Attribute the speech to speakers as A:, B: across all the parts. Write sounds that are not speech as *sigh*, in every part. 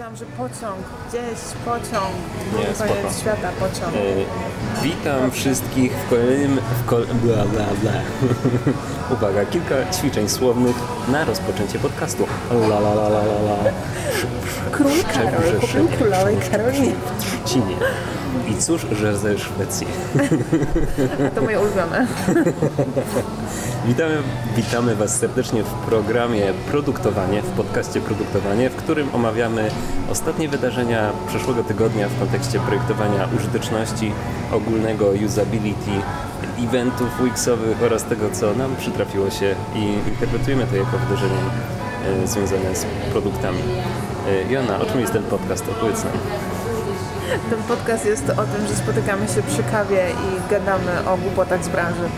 A: myślałam, że pociąg, gdzieś pociąg,
B: Nie,
A: drugi
B: spoko.
A: koniec świata pociąg.
B: E, witam wszystkich w kolejnym... W kol... bla, bla, bla. *laughs* Uwaga, kilka ćwiczeń słownych na rozpoczęcie podcastu. La, la, la, la, la, la.
A: Król Karol kupił królowej Karolinie.
B: W Trzcinie. I cóż, że ze Szwecji. *laughs*
A: To moje ulubione. *laughs*
B: Witamy, witamy Was serdecznie w programie Produktowanie, w podcaście Produktowanie, w którym omawiamy ostatnie wydarzenia przeszłego tygodnia w kontekście projektowania użyteczności, ogólnego usability, eventów Wixowych oraz tego, co nam przytrafiło się i interpretujemy to jako wydarzenie e, związane z produktami. E, Joanna, o czym jest ten podcast? Opowiedz nam.
A: Ten podcast jest o tym, że spotykamy się przy kawie i gadamy o głupotach z branży.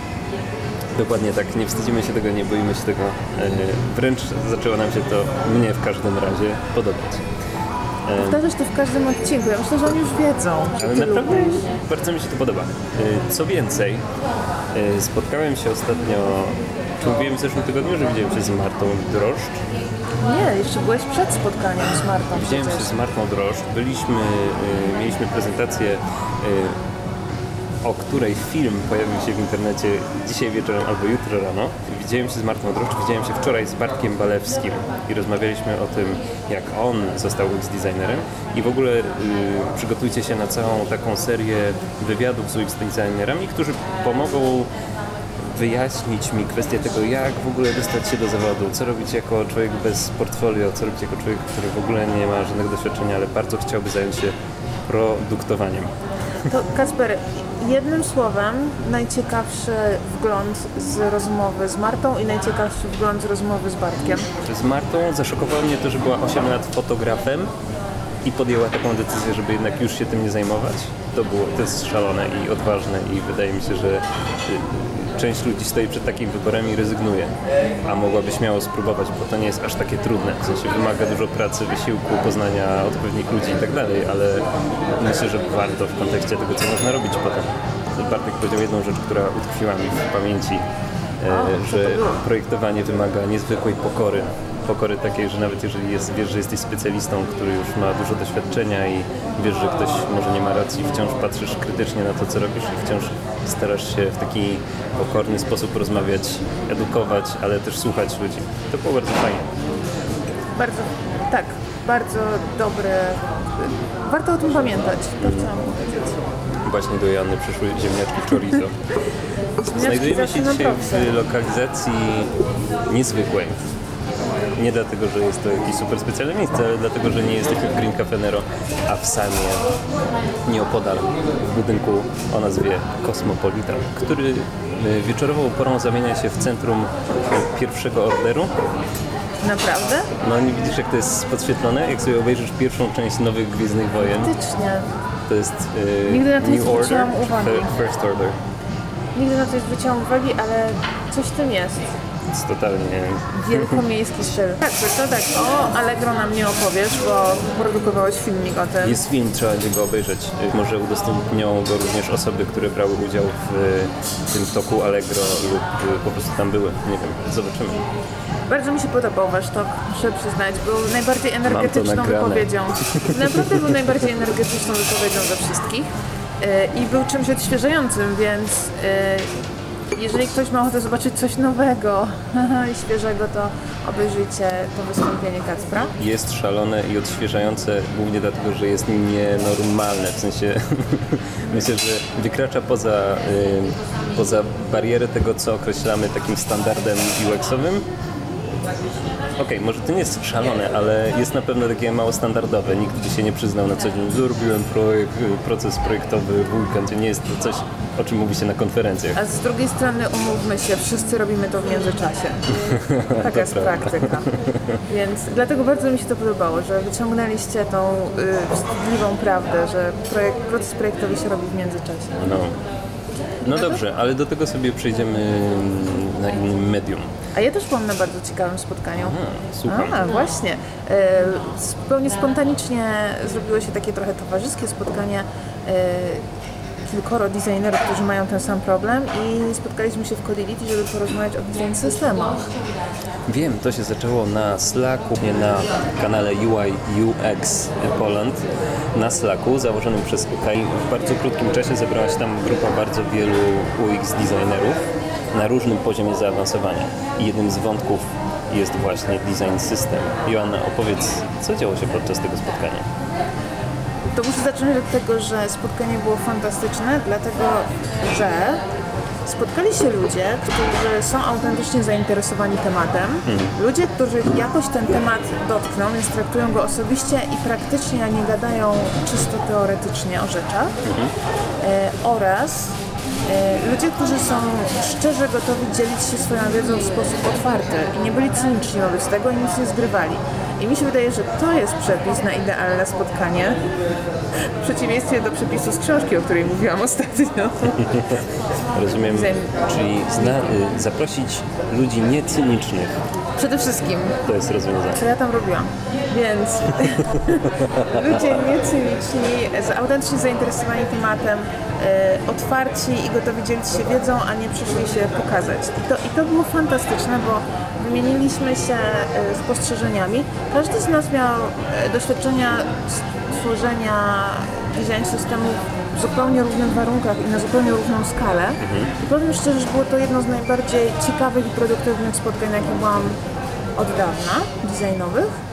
B: Dokładnie tak, nie wstydzimy się tego, nie boimy się tego. E, Wręcz zaczęło nam się to mnie w każdym razie podobać. E,
A: Powtarzasz to w każdym odcinku. Ja myślę, że oni już wiedzą, że
B: Ale naprawdę
A: lubisz.
B: bardzo mi się to podoba. E, Co więcej, spotkałem się ostatnio, czy mówiłem w zeszłym tygodniu, że widziałem się z Martą Drożdż.
A: Nie, jeszcze byłeś przed spotkaniem z Martą
B: Widziałem się z Martą Drożdż. Byliśmy, e, mieliśmy prezentację, e, o której film pojawił się w internecie dzisiaj wieczorem albo jutro rano. Widziałem się z Martą Drożdż, widziałem się wczoraj z Bartkiem Balewskim i rozmawialiśmy o tym, jak on został UX designerem i w ogóle y, przygotujcie się na całą taką serię wywiadów z UX designerami, którzy pomogą wyjaśnić mi kwestię tego, jak w ogóle dostać się do zawodu, co robić jako człowiek bez portfolio, co robić jako człowiek, który w ogóle nie ma żadnego doświadczenia, ale bardzo chciałby zająć się produktowaniem.
A: To Kacper, jednym słowem najciekawszy wgląd z rozmowy z Martą i najciekawszy wgląd z rozmowy z Bartkiem.
B: Z Martą zaszokowało mnie to, że była 8 lat fotografem i podjęła taką decyzję, żeby jednak już się tym nie zajmować. To, było, to jest szalone i odważne i wydaje mi się, że y, część ludzi stoi przed takim wyborem i rezygnuje. A mogłaby śmiało spróbować, bo to nie jest aż takie trudne. W sensie wymaga dużo pracy, wysiłku, poznania odpowiednich ludzi i tak dalej, ale myślę, że warto w kontekście tego, co można robić potem. Bartek powiedział jedną rzecz, która utkwiła mi w pamięci, e, że projektowanie wymaga niezwykłej pokory. Pokory takiej, że nawet jeżeli jest, wiesz, że jesteś specjalistą, który już ma dużo doświadczenia i wiesz, że ktoś może nie ma racji, wciąż patrzysz krytycznie na to, co robisz i wciąż starasz się w taki pokorny sposób rozmawiać, edukować, ale też słuchać ludzi. To było bardzo fajne.
A: Bardzo, tak, bardzo dobre. Warto o tym pamiętać, to chciałam powiedzieć.
B: Właśnie do Jany przyszły ziemniaczki chorizo. Znajdujemy się dzisiaj w lokalizacji niezwykłej. Nie dlatego, że jest to jakieś super specjalne miejsce, ale dlatego, że nie jesteśmy w Green Cafe Nero, a w Samie, nieopodal, w budynku o nazwie Cosmopolitan, który y, wieczorową porą zamienia się w centrum pierwszego orderu.
A: Naprawdę?
B: No nie widzisz, jak to jest podświetlone? Jak sobie obejrzysz pierwszą część Nowych Gwiezdnych Wojen,
A: Faktycznie.
B: to jest y,
A: Nigdy na to
B: New Order,
A: uwagi.
B: Fir- First Order.
A: Nigdy na to nie zwróciłam uwagi, ale coś w tym jest.
B: Jest totalnie
A: Wielkomiejski styl. Tak, to tak. O, Allegro nam nie opowiesz, bo produkowałeś filmik o tym.
B: Jest film, trzeba będzie go obejrzeć. Y, Może udostępnią go również osoby, które brały udział w y, tym toku Allegro lub y, po prostu tam były. Nie wiem, zobaczymy.
A: Bardzo mi się podobał wasz tok, muszę przyznać. Był najbardziej energetyczną wypowiedzią. *laughs* Naprawdę był najbardziej energetyczną wypowiedzią ze wszystkich. Yy, I był czymś odświeżającym, więc yy, jeżeli ktoś ma ochotę zobaczyć coś nowego *laughs* i świeżego, to obejrzyjcie to wystąpienie Kacpra.
B: Jest szalone i odświeżające głównie dlatego, że jest nienormalne. W sensie *laughs* myślę, że wykracza poza, poza barierę tego, co określamy takim standardem UX-owym. Okej, może to nie jest szalone, ale jest na pewno takie mało standardowe. Nikt by się nie przyznał na co dzień. Zrobiłem projekt, proces projektowy w weekend. Nie jest to coś, o czym mówi się na konferencjach.
A: A z drugiej strony umówmy się, wszyscy robimy to w międzyczasie. *laughs* Taka jest
B: prawda.
A: praktyka. Więc dlatego bardzo mi się to podobało, że wyciągnęliście tą y, wstydliwą prawdę, że projekt, proces projektowy się robi w międzyczasie.
B: No. no dobrze, ale do tego sobie przejdziemy mm, na innym medium.
A: A ja też byłam na bardzo ciekawym spotkaniu.
B: A, słucham.
A: A, właśnie. E, zupełnie spontanicznie zrobiło się takie trochę towarzyskie spotkanie. E, kilkoro designerów, którzy mają ten sam problem i spotkaliśmy się w Codility, żeby porozmawiać o design systemach.
B: Wiem, to się zaczęło na Slacku, nie na kanale UI UX Poland, na Slacku założonym przez Kai. W bardzo krótkim czasie zebrała się tam grupa bardzo wielu UX designerów na różnym poziomie zaawansowania. I jednym z wątków jest właśnie design system. Joanna, opowiedz, co działo się podczas tego spotkania?
A: To muszę zacząć od tego, że spotkanie było fantastyczne, dlatego że spotkali się ludzie, którzy są autentycznie zainteresowani tematem, ludzie, którzy jakoś ten temat dotkną, więc traktują go osobiście i praktycznie, a nie gadają czysto teoretycznie o rzeczach, e, oraz ludzie, którzy są szczerze gotowi dzielić się swoją wiedzą w sposób otwarty i nie byli cyniczni wobec tego i nic nie zgrywali. I mi się wydaje, że to jest przepis na idealne spotkanie, w przeciwieństwie do przepisu z książki, o której mówiłam *laughs* ostatnio.
B: Rozumiem, czyli zna, y, zaprosić ludzi niecynicznych.
A: Przede wszystkim,
B: To jest rozwiązanie.
A: co ja tam robiłam. Więc *laughs* ludzie niecyniczni, autentycznie zainteresowani tematem, e, otwarci i gotowi dzielić się wiedzą, a nie przyszli się pokazać. I to, I to było fantastyczne, bo wymieniliśmy się spostrzeżeniami. Każdy z nas miał e, doświadczenia stworzenia design systemu w zupełnie różnych warunkach i na zupełnie różną skalę. I powiem szczerze, że było to jedno z najbardziej ciekawych i produktywnych spotkań, na jakie byłam od dawna, designowych.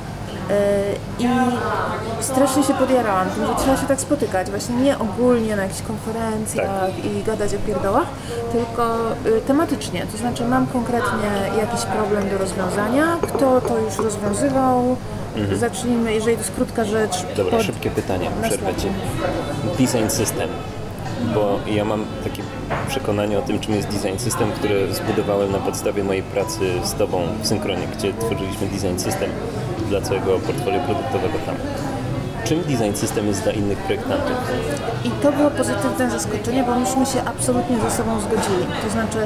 A: Yy, I strasznie się podjarałam tym, że trzeba się tak spotykać, właśnie nie ogólnie na jakichś konferencjach i gadać o pierdołach, tylko y, tematycznie. To znaczy mam konkretnie jakiś problem do rozwiązania, kto to już rozwiązywał, zacznijmy, jeżeli to jest krótka rzecz,
B: Dobra,
A: pod-
B: szybkie pytanie, przerwę Ci. Design system. Bo ja mam takie przekonanie o tym, czym jest design system, które zbudowałem na podstawie mojej pracy z Tobą w Synchronie, gdzie tworzyliśmy design system dla całego portfolio produktowego tam. Czym design system jest dla innych projektantów?
A: I to było pozytywne zaskoczenie, bo myśmy się absolutnie ze sobą zgodzili. To znaczy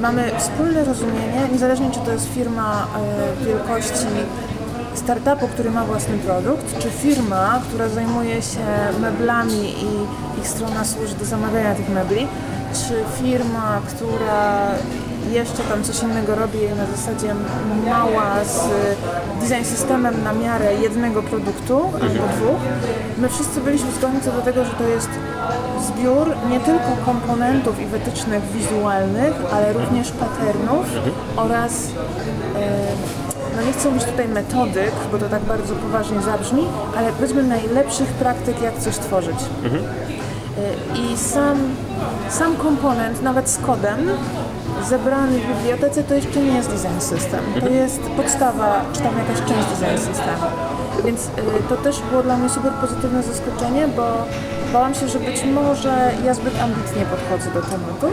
A: mamy wspólne rozumienie, niezależnie czy to jest firma e, wielkości startupu, który ma własny produkt, czy firma, która zajmuje się meblami i ich strona służy do zamawiania tych mebli, czy firma, która jeszcze tam coś innego robi na zasadzie mała z design systemem na miarę jednego produktu albo dwóch. My wszyscy byliśmy zgodni co do tego, że to jest zbiór nie tylko komponentów i wytycznych wizualnych, ale również patternów oraz e, no nie chcę mówić tutaj metodyk, bo to tak bardzo poważnie zabrzmi, ale powiedzmy najlepszych praktyk, jak coś tworzyć. Y, I sam, sam komponent, nawet z kodem, zebrany w bibliotece, to jeszcze nie jest design system. To jest podstawa, czy tam jakaś część design systemu. Więc y, to też było dla mnie super pozytywne zaskoczenie, bo bałam się, że być może ja zbyt ambitnie podchodzę do tematu.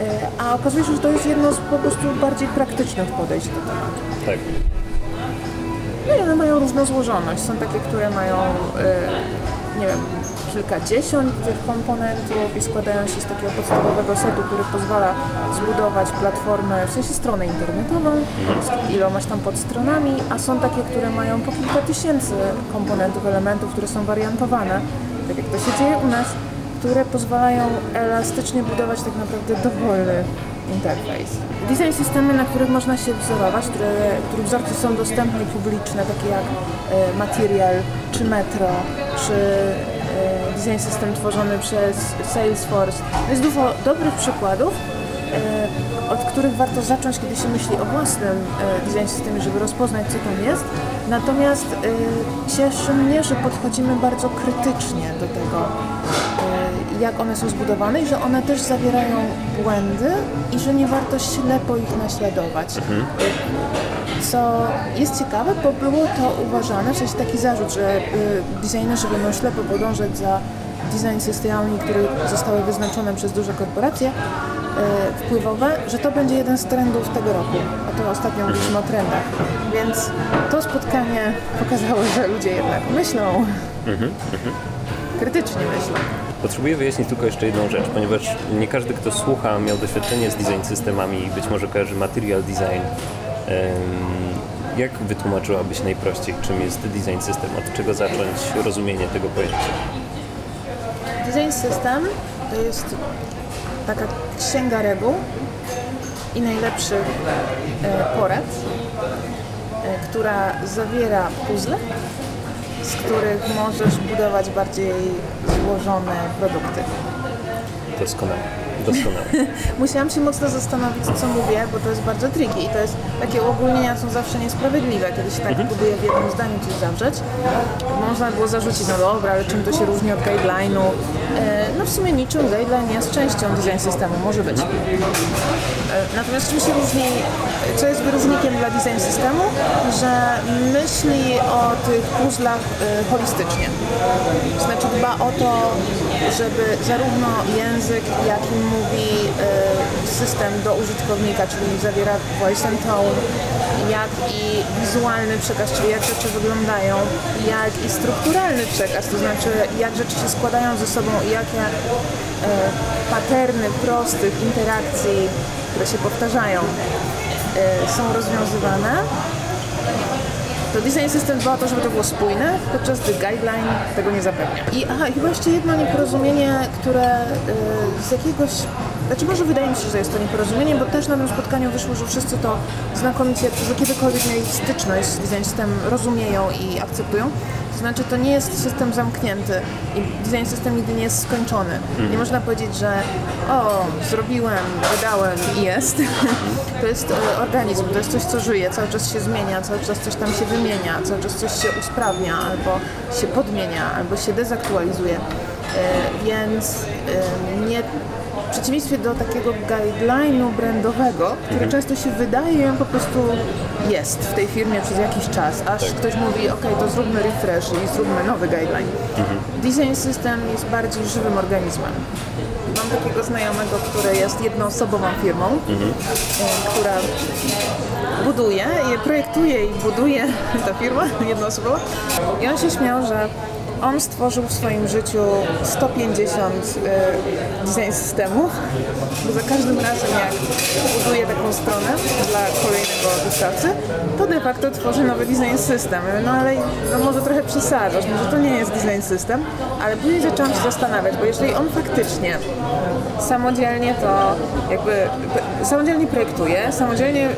A: Y, A okazuje się, że to jest jedno z po prostu bardziej praktycznych podejść do tematu.
B: Tak.
A: No i one mają różną złożoność. Są takie, które mają, y, nie wiem, kilkadziesiąt tych komponentów i składają się z takiego podstawowego setu, który pozwala zbudować platformę, w sensie stronę internetową z ilomaś tam podstronami, a są takie, które mają po kilka tysięcy komponentów, elementów, które są wariantowane, tak jak to się dzieje u nas, które pozwalają elastycznie budować tak naprawdę dowolny interfejs. Design systemy, na których można się wzorować, które, których wzorce są dostępne i publiczne, takie jak e, Material, czy Metro, czy e, design system tworzony przez Salesforce. Jest dużo dobrych przykładów, e, od których warto zacząć, kiedy się myśli o własnym design systemie, żeby rozpoznać, co tam jest. Natomiast cieszy mnie, że podchodzimy bardzo krytycznie do tego, jak one są zbudowane i że one też zawierają błędy i że nie warto ślepo ich naśladować. Co jest ciekawe, bo było to uważane, w sensie taki zarzut, że y, designerzy będą ślepo podążać za design systemami, które zostały wyznaczone przez duże korporacje y, wpływowe, że to będzie jeden z trendów tego roku. A to ostatnio mówiliśmy o trendach. Więc to spotkanie *laughs* pokazało, że ludzie jednak myślą, krytycznie myślą.
B: Potrzebuję wyjaśnić tylko jeszcze jedną rzecz, ponieważ nie każdy, kto słucha, miał doświadczenie z design systemami i być może kojarzy material design. Jak wytłumaczyłabyś najprościej, czym jest design system? Od czego zacząć rozumienie tego pojęcia?
A: Design system to jest taka księga reguł i najlepszych e, porad, e, która zawiera puzzle, z których możesz budować bardziej złożone produkty.
B: Doskonale. Doskonale. *laughs*
A: Musiałam się mocno zastanowić, co mówię, bo to jest bardzo tricky i to jest, takie uogólnienia są zawsze niesprawiedliwe, kiedy się tak próbuje w jednym zdaniu coś zawrzeć. Można było zarzucić, no dobra, ale czym to się różni od guideline'u? E, no w sumie niczym guideline jest częścią design systemu, może być. E, Natomiast czym się różni, co jest wyróżnikiem dla design systemu? Że myśli o tych puzzlach e, holistycznie. Znaczy dba o to, żeby zarówno język, jaki mówi e, system do użytkownika, czyli zawiera voice and tone, jak i wizualny przekaz, czyli jak rzeczy wyglądają, jak i strukturalny przekaz, to znaczy jak rzeczy się składają ze sobą i jakie e, paterny prostych interakcji, które się powtarzają, e, są rozwiązywane to design system dba o to, żeby to było spójne, podczas gdy guideline tego nie zapewnia. I aha, chyba jeszcze jedno nieporozumienie, które y, z jakiegoś... Znaczy może wydaje mi się, że jest to nieporozumienie, bo też na tym spotkaniu wyszło, że wszyscy to znakomicie, którzy kiedykolwiek mieli styczność z design system rozumieją i akceptują. To znaczy to nie jest system zamknięty i design system nigdy nie jest skończony. Nie można powiedzieć, że o, zrobiłem, wydałem i jest. *laughs* To jest e, organizm, to jest coś, co żyje, cały czas się zmienia, cały czas coś tam się wymienia, cały czas coś się usprawnia, albo się podmienia, albo się dezaktualizuje. E, Więc e, nie, w przeciwieństwie do takiego guideline'u brandowego, który często się wydaje, on po prostu jest w tej firmie przez jakiś czas, aż ktoś mówi, ok, to zróbmy refresh i zróbmy nowy guideline. Design system jest bardziej żywym organizmem. Mam takiego znajomego, który jest jednoosobową firmą, e, która buduje, je projektuje i buduje *laughs* ta firma jednoosobowa. I on się śmiał, że on stworzył w swoim życiu 150 e, design systemów, bo za każdym razem jak buduje taką stronę dla kolejnego dostawcy, to de facto tworzy nowy design system. No ale no może trochę przesadzasz, może to nie jest design system, ale później zaczęłam się zastanawiać, bo jeżeli on faktycznie samodzielnie to jakby samodzielnie projektuje, samodzielnie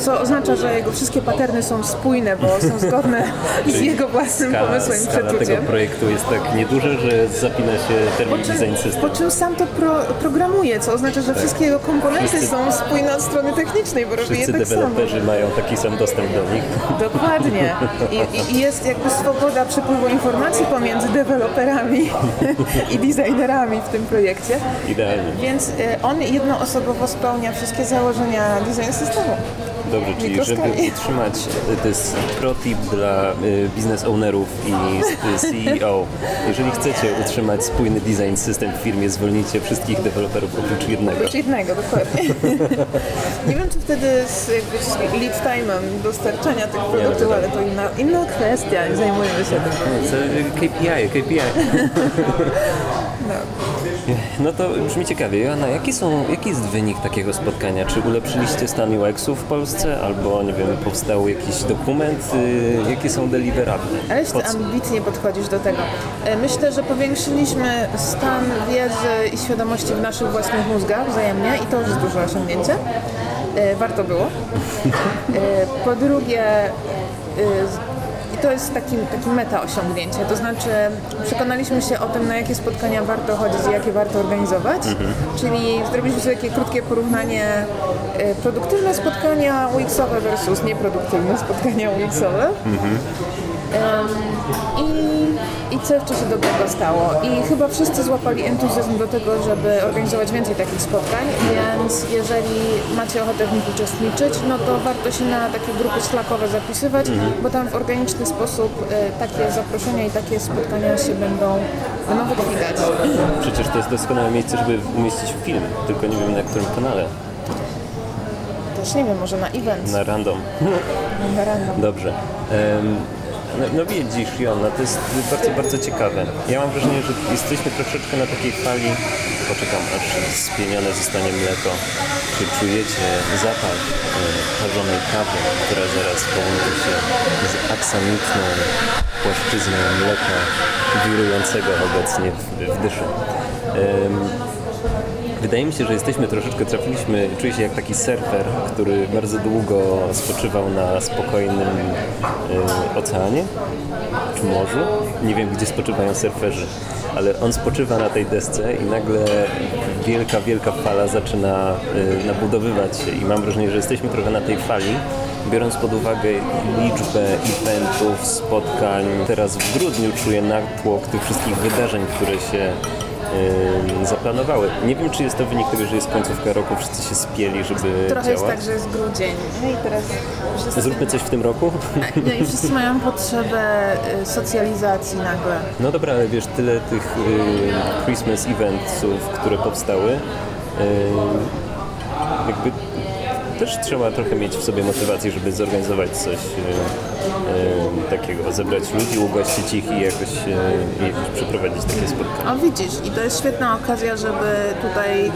A: co oznacza, że jego wszystkie paterny są spójne, bo są *laughs* zgodne z jego własnym
B: Skala,
A: pomysłem i
B: skala tego
A: przeczuciem.
B: projektu jest tak nieduże, że zapina się termin
A: Po czym,
B: design system.
A: po czym sam to pro, programuje, co oznacza, że wszystkie jego komponenty
B: Wszyscy-
A: są spójne od strony technicznej, bo robi je tak samo.
B: deweloperzy mają taki sam dostęp do nich.
A: Dokładnie. I, *laughs* i- jest jakby swoboda przepływu informacji pomiędzy deweloperami *laughs* i designerami w tym projekcie.
B: Idealnie.
A: Więc y, on jednoosobowo spełnia wszystkie założenia design systemu.
B: Dobrze, czyli żeby utrzymać, to jest pro tip dla y, biznes ownerów i s- CEO. Jeżeli chcecie utrzymać spójny design system w firmie, zwolnijcie wszystkich deweloperów oprócz jednego.
A: Oprócz jednego, dokładnie. *laughs* Nie wiem, czy wtedy z, jakby z lead time'em dostarczania tych produktów, ale to inna, inna kwestia, nie zajmujemy się tym.
B: KPI, KPI. No *laughs* *laughs* to brzmi ciekawie. Joanna, jaki, są, jaki jest wynik takiego spotkania? Czy ulepszyliście stan UX-u w Polsce? Albo, nie wiem, powstał jakiś dokument? Y, Jakie są deliverable?
A: Ale
B: co?
A: ambitnie podchodzisz do tego. E, Myślę, że powiększyliśmy stan wiedzy i świadomości w naszych własnych mózgach wzajemnie i to już jest duże osiągnięcie. E, Warto było. E, Po drugie, to jest taki, taki meta osiągnięcie, to znaczy przekonaliśmy się o tym, na jakie spotkania warto chodzić i jakie warto organizować, czyli zrobiliśmy sobie takie krótkie porównanie e, produktywne spotkania UX-owe versus nieproduktywne spotkania UX-owe. Em, I, I co jeszcze się dobrego stało? I chyba wszyscy złapali entuzjazm do tego, żeby organizować więcej takich spotkań, więc jeżeli macie ochotę w nich uczestniczyć, no to warto się na takie grupy slackowe zapisywać, bo tam w organiczny sposób e, takie zaproszenia i takie spotkania się będą, będą wykwitać.
B: Przecież to jest doskonałe miejsce, żeby umieścić film, tylko nie wiem na którym kanale.
A: Też nie wiem, może na event,
B: Na random.
A: na random.
B: Dobrze. Em, No, no widzisz, Jona, to jest bardzo, bardzo ciekawe. Ja mam wrażenie, że jesteśmy troszeczkę na takiej fali, poczekam aż spienione zostanie mleko. Czy czujecie zapach e, parzonej kawy, która zaraz połączy się z aksamitną płaszczyzną mleka wirującego obecnie w, w dyszu. Em, Wydaje mi się, że jesteśmy troszeczkę, trafiliśmy, czuję się jak taki surfer, który bardzo długo spoczywał na spokojnym y, oceanie czy morzu. Nie wiem, gdzie spoczywają surferzy, ale on spoczywa na tej desce i nagle wielka, wielka fala zaczyna y, nabudowywać się i mam wrażenie, że jesteśmy trochę na tej fali, biorąc pod uwagę liczbę eventów, spotkań. Teraz w grudniu czuję natłok tych wszystkich wydarzeń, które się zaplanowały. Nie wiem, czy jest to wynik tego, że jest końcówka roku, wszyscy się spieli, żeby
A: Trochę jest
B: działać.
A: tak, że jest grudzień. No i teraz wszyscy,
B: Zróbmy coś w tym roku?
A: no i wszyscy mają potrzebę y, socjalizacji nagle.
B: No dobra, ale wiesz, tyle tych y, Christmas eventów, które powstały, y, jakby też trzeba trochę mieć w sobie motywację, żeby zorganizować coś takiego, zebrać ludzi, ugościć ich i jakoś, y, jakoś przeprowadzić takie spotkanie.
A: O widzisz, i to jest świetna okazja, żeby tutaj e,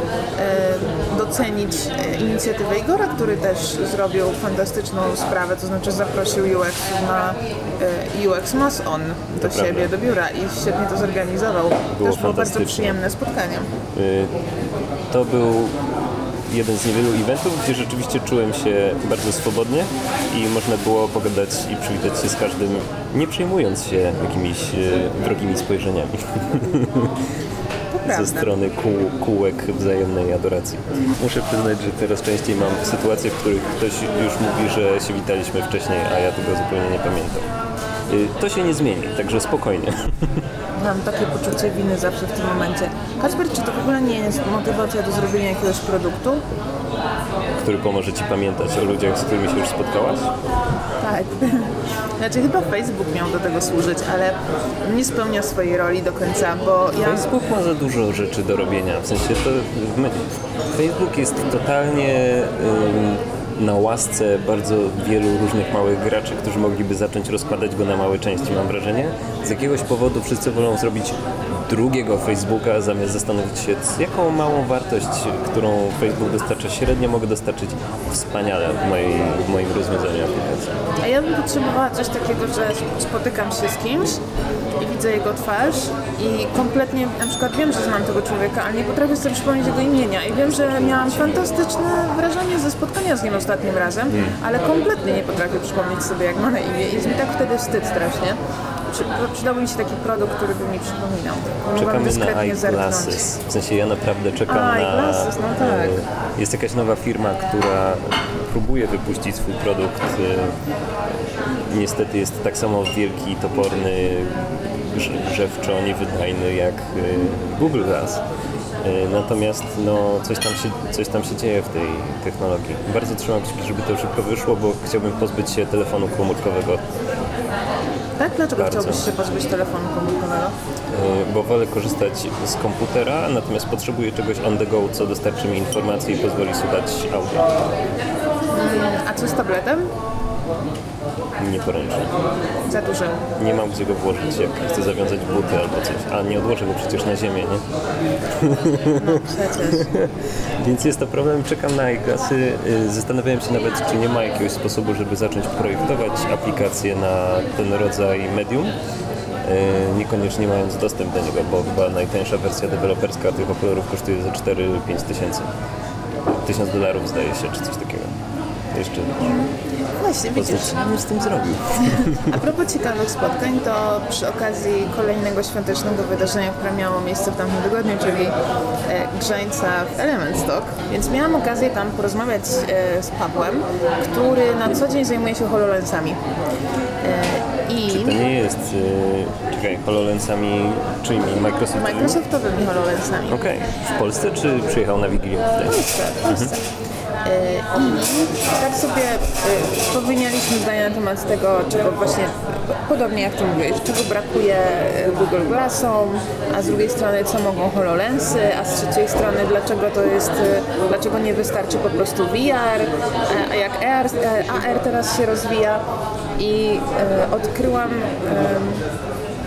A: docenić e, inicjatywę Igora, który też zrobił fantastyczną sprawę, to znaczy zaprosił UX na e, UX Mas On do
B: prawda.
A: siebie, do biura i świetnie to zorganizował.
B: Było
A: też było bardzo przyjemne spotkanie.
B: To był jeden z niewielu eventów, gdzie rzeczywiście czułem się bardzo swobodnie i można było pogadać i przywitać się z każdym, nie przejmując się jakimiś wrogimi spojrzeniami
A: To *laughs*
B: ze strony kół, kółek wzajemnej adoracji. Muszę przyznać, że teraz częściej mam sytuacje, w których ktoś już mówi, że się witaliśmy wcześniej, a ja tego zupełnie nie pamiętam. Y, To się nie zmieni, także spokojnie. *laughs*
A: Mam takie poczucie winy zawsze w tym momencie. Kacper, czy to w ogóle nie jest motywacja do zrobienia jakiegoś produktu?
B: który pomoże Ci pamiętać o ludziach, z którymi się już spotkałaś.
A: Tak. *laughs* Znaczy chyba Facebook miał do tego służyć, ale nie spełnia swojej roli do końca, bo ja...
B: Facebook ma za dużo rzeczy do robienia. W sensie to Facebook jest totalnie na łasce bardzo wielu różnych małych graczy, którzy mogliby zacząć rozkładać go na małe części, mam wrażenie. Z jakiegoś powodu wszyscy wolą zrobić drugiego Facebooka, zamiast zastanowić się, jaką małą wartość, którą Facebook dostarcza średnio, mogę dostarczyć wspaniale w, mojej, w moim rozwiązaniu aplikacji.
A: A ja bym potrzebowała coś takiego, że spotykam się z kimś widzę jego twarz i kompletnie, na przykład wiem, że znam tego człowieka, ale nie potrafię sobie przypomnieć jego imienia i wiem, że miałam fantastyczne wrażenie ze spotkania z nim ostatnim razem, ale kompletnie nie potrafię przypomnieć sobie, jak ma na imię i jest mi tak wtedy wstyd strasznie. Przy, przydałby mi się taki produkt, który by mi przypominał.
B: Czekamy na iGlasses. W sensie ja naprawdę czekam
A: A,
B: na...
A: iGlasses, no tak.
B: e, Jest jakaś nowa firma, która próbuje wypuścić swój produkt. e, Niestety jest tak samo wielki, toporny, grzewczo, niewydajny jak e, Google Glass. E, Natomiast no, coś, tam się, coś tam się dzieje w tej technologii. Bardzo trzymam kciuki, żeby to szybko wyszło, bo chciałbym pozbyć się telefonu komórkowego
A: Tak? Dlaczego
B: Bardzo.
A: chciałbyś się pozbyć telefonu komórkowego?
B: Y, bo wolę korzystać z komputera, natomiast potrzebuję czegoś on the go, co dostarczy mi informacji i pozwoli słuchać audio.
A: A co z tabletem?
B: Nieporęcznie.
A: Za dużym.
B: Nie mam gdzie go włożyć, jak chcę zawiązać buty albo coś. A nie odłożę go przecież na ziemię, nie?
A: Przecież. *laughs*
B: Więc jest to problem. Czekam na iGlassy. Y, Zastanawiałem się nawet, czy nie ma jakiegoś sposobu, żeby zacząć projektować aplikację na ten rodzaj medium. y, Niekoniecznie mając dostęp do niego, bo chyba najtańsza wersja deweloperska tych okularów kosztuje za 4-5 tysięcy. Tysiąc dolarów zdaje się, czy coś takiego. Jeszcze
A: Właśnie, widzisz.
B: co z tym zrobił?
A: A propos ciekawych spotkań, to przy okazji kolejnego świątecznego wydarzenia, które miało miejsce w tamtym tygodniu, czyli e, grzańca w Element Stock, więc miałam okazję tam porozmawiać e, z Pawłem, który na co dzień zajmuje się HoloLensami. E, I
B: To nie jest, y, czekaj, HoloLensami czyimi? Microsoftowymi?
A: Microsoftowymi HoloLensami.
B: Okej. W Polsce czy przyjechał na Wigilię?
A: W Polsce, w Polsce. E, I tak sobie e, powymienialiśmy zdania na temat tego, czego właśnie, podobnie jak Ty mówiłeś, czego brakuje e, Google Glassom, a z drugiej strony co mogą HoloLensy, a z trzeciej strony dlaczego to jest, dlaczego nie wystarczy po prostu VR, a jak AR, AR teraz się rozwija. i odkryłam,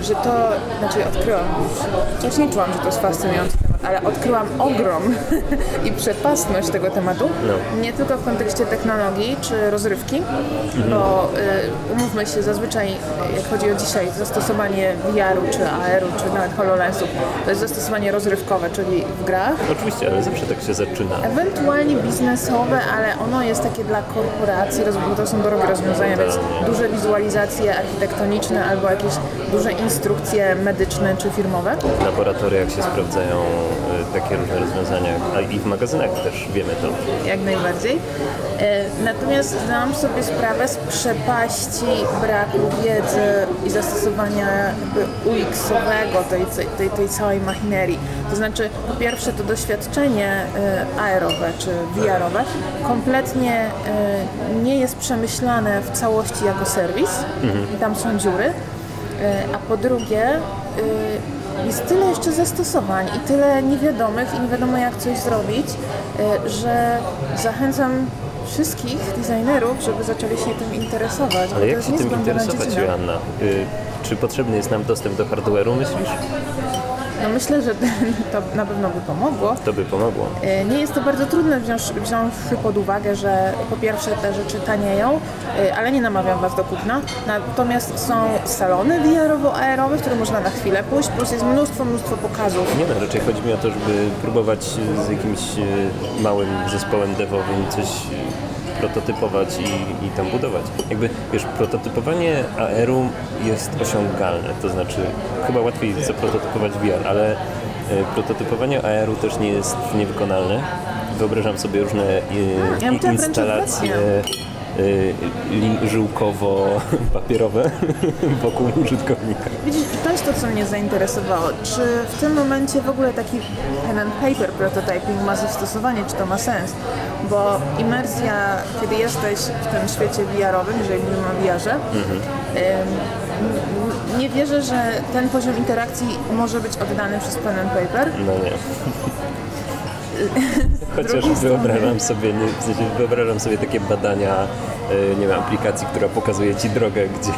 A: że to, znaczy odkryłam, wcześniej czułam, że to jest fascynujący ale odkryłam ogrom *laughs* i przepastność tego tematu,
B: No.
A: nie tylko w kontekście technologii czy rozrywki, bo y, umówmy się, zazwyczaj jak chodzi o dzisiaj zastosowanie VR-u czy AR-u czy nawet HoloLensów, to jest zastosowanie rozrywkowe, czyli w grach,
B: Oczywiście, ale zawsze tak się zaczyna.
A: Ewentualnie biznesowe, ale ono jest takie dla korporacji, bo to są drogie rozwiązania, więc duże wizualizacje architektoniczne albo jakieś duże instrukcje medyczne czy firmowe.
B: W laboratoriach się sprawdzają takie różne rozwiązania, a i w magazynach też wiemy to.
A: Jak najbardziej. E, Natomiast zdałam sobie sprawę z przepaści braku wiedzy i zastosowania UX-owego tej, tej, tej całej machinerii. To znaczy, po pierwsze, to doświadczenie e, AR-owe czy VR-owe kompletnie e, nie jest przemyślane w całości jako serwis i tam są dziury. A po drugie, jest tyle jeszcze zastosowań i tyle niewiadomych i nie wiadomo jak coś zrobić, e, że zachęcam wszystkich designerów, żeby zaczęli się tym interesować.
B: Ale jak się tym interesować. Joanna? Y, Czy potrzebny jest nam dostęp do hardware'u, myślisz?
A: No myślę, że *laughs* to na pewno by pomogło.
B: To by pomogło.
A: E, Nie jest to bardzo trudne wziąć, wziąwszy pod uwagę, że po pierwsze te rzeczy tanieją, e, ale nie namawiam Was do kupna. Natomiast są salony VR-owo-AR-owe, w które można na chwilę pójść, plus jest mnóstwo, mnóstwo pokazów.
B: Nie no, raczej chodzi mi o to, żeby próbować z jakimś y, małym zespołem devowym coś prototypować i, i tam budować. Jakby, wiesz, prototypowanie AR-u jest osiągalne, to znaczy chyba łatwiej zaprototypować VR, ale y, prototypowanie AR-u też nie jest niewykonalne. Wyobrażam sobie różne y,
A: Ja
B: instalacje żyłkowo-papierowe *laughs* wokół użytkownika.
A: Widzisz, to jest to, co mnie zainteresowało. Czy w tym momencie w ogóle taki pen and paper prototyping ma zastosowanie, czy to ma sens? Bo imersja, kiedy jesteś w tym świecie VR-owym, jeżeli mówimy o VR-ze, n- nie wierzę, że ten poziom interakcji może być oddany przez pen and paper.
B: No nie. Chociaż wyobrażam sobie, nie, w sensie wyobrażam sobie takie badania, y, nie wiem, aplikacji, która pokazuje ci drogę, gdzie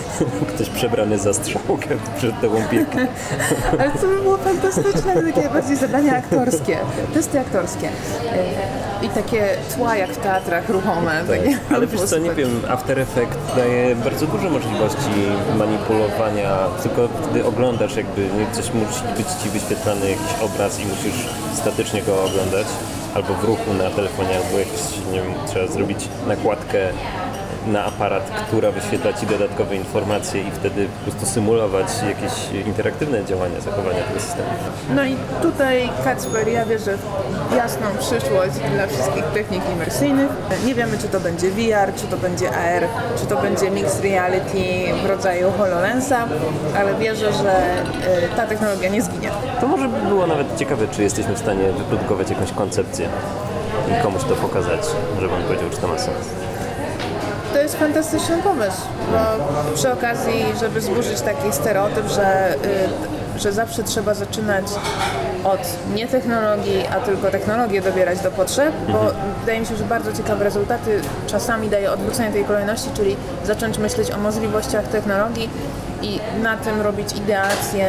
B: *laughs* ktoś przebrany za strzałkę przed tobą biegnie. *laughs*
A: Ale to by było fantastyczne, takie bardziej zadania aktorskie, testy aktorskie. I takie tła jak w teatrach ruchome. Takie
B: Ale wiesz co, nie wiem, After Effects daje bardzo dużo możliwości manipulowania, tylko gdy oglądasz jakby, coś musi być ci wyświetlany jakiś obraz i musisz statycznie go oglądać, albo w ruchu na telefonie, albo jakiś, nie wiem, trzeba zrobić nakładkę na aparat, która wyświetla ci dodatkowe informacje i wtedy po prostu symulować jakieś interaktywne działania, zachowania tego systemu.
A: No i tutaj Kacper, ja wierzę w jasną przyszłość dla wszystkich technik imersyjnych. Nie wiemy, czy to będzie VR, czy to będzie AR, czy to będzie mixed reality w rodzaju HoloLensa, ale wierzę, że y, ta technologia nie zginie.
B: To może by było nawet ciekawe, czy jesteśmy w stanie wyprodukować jakąś koncepcję i komuś to pokazać, żeby on powiedział, czy to ma sens.
A: To jest fantastyczny pomysł, bo przy okazji, żeby zburzyć taki stereotyp, że, y, że zawsze trzeba zaczynać od nie technologii, a tylko technologię dobierać do potrzeb, bo wydaje mi się, że bardzo ciekawe rezultaty czasami daje odwrócenie tej kolejności, czyli zacząć myśleć o możliwościach technologii i na tym robić ideacje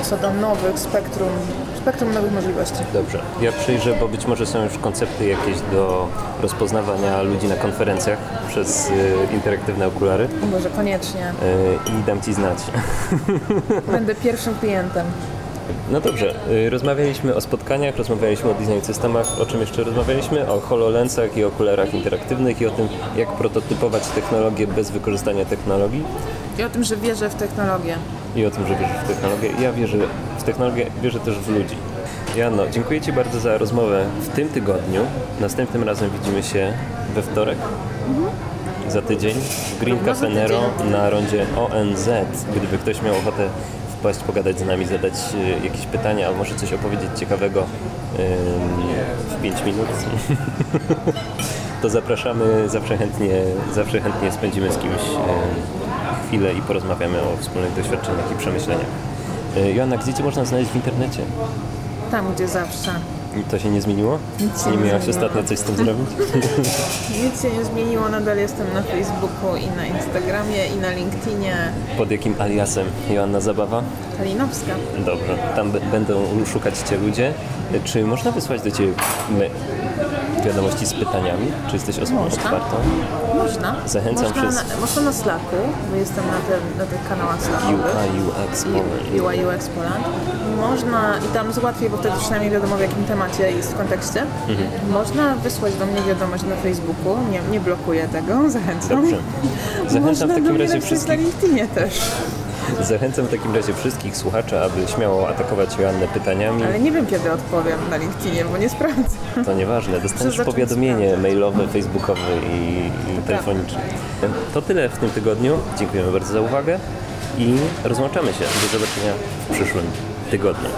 A: y, co do nowych spektrum, spektrum nowych możliwości.
B: Dobrze. Ja przyjrzę, bo być może są już koncepty jakieś do rozpoznawania ludzi na konferencjach przez y, interaktywne okulary
A: Może koniecznie.
B: y, i dam Ci znać. *laughs*
A: Będę pierwszym klientem.
B: No dobrze, y, rozmawialiśmy o spotkaniach, rozmawialiśmy o design systemach, o czym jeszcze rozmawialiśmy? O HoloLensach i okularach interaktywnych i o tym, jak prototypować technologię bez wykorzystania technologii
A: I o tym, że wierzę w technologię.
B: i o tym, że wierzysz w technologię. Ja wierzę technologię, wierzę też w ludzi. Jano, dziękuję Ci bardzo za rozmowę w tym tygodniu. Następnym razem widzimy się we wtorek. Za tydzień w Green
A: Równo za
B: Cafe Nero
A: tydzień.
B: na rondzie ONZ. Gdyby ktoś miał ochotę wpaść, pogadać z nami, zadać y, jakieś pytania, albo może coś opowiedzieć ciekawego w 5 minut, *laughs* to zapraszamy. Zawsze chętnie, zawsze chętnie spędzimy z kimś y, chwilę i porozmawiamy o wspólnych doświadczeniach i przemyśleniach. Y, Joanna, gdzie Cię można znaleźć w internecie?
A: Tam, gdzie zawsze.
B: I to się nie zmieniło?
A: Nic się
B: nie
A: nie
B: miałaś
A: zmieniło.
B: ostatnio coś z tym *laughs* zrobić?
A: Nic się nie zmieniło, nadal jestem na Facebooku i na Instagramie i na LinkedInie.
B: Pod jakim aliasem? Joanna Zabawa?
A: Kalinowska.
B: Dobrze, tam b- będą szukać Cię ludzie. Czy można wysłać do Ciebie my, wiadomości z pytaniami? Czy jesteś osobą
A: Można.
B: otwartą?
A: Można.
B: Zachęcam
A: można
B: przez-
A: Na, można na Slacku, bo jestem na, tym, na tych kanałach Slackowych.
B: UI, UX, Poland.
A: I- UI UX Poland. Można, i tam jest łatwiej, bo wtedy przynajmniej wiadomo w jakim temacie jest w kontekście.
B: Mhm.
A: Można wysłać do mnie wiadomość na Facebooku, nie, nie blokuję tego, *laughs* zachęcam.
B: Dobrze. Zachęcam
A: Można
B: w takim razie
A: napisać na
B: wszystkich,
A: LinkedInie też.
B: Zachęcam w takim razie wszystkich słuchaczy, aby śmiało atakować Joannę pytaniami.
A: Ale nie wiem kiedy odpowiem na LinkedInie, bo nie sprawdzę.
B: To nieważne, dostaniesz powiadomienie mailowe, facebookowe i, i telefoniczne. To tyle w tym tygodniu. Dziękujemy bardzo za uwagę i rozłączamy się. Do zobaczenia w przyszłym tygodniu.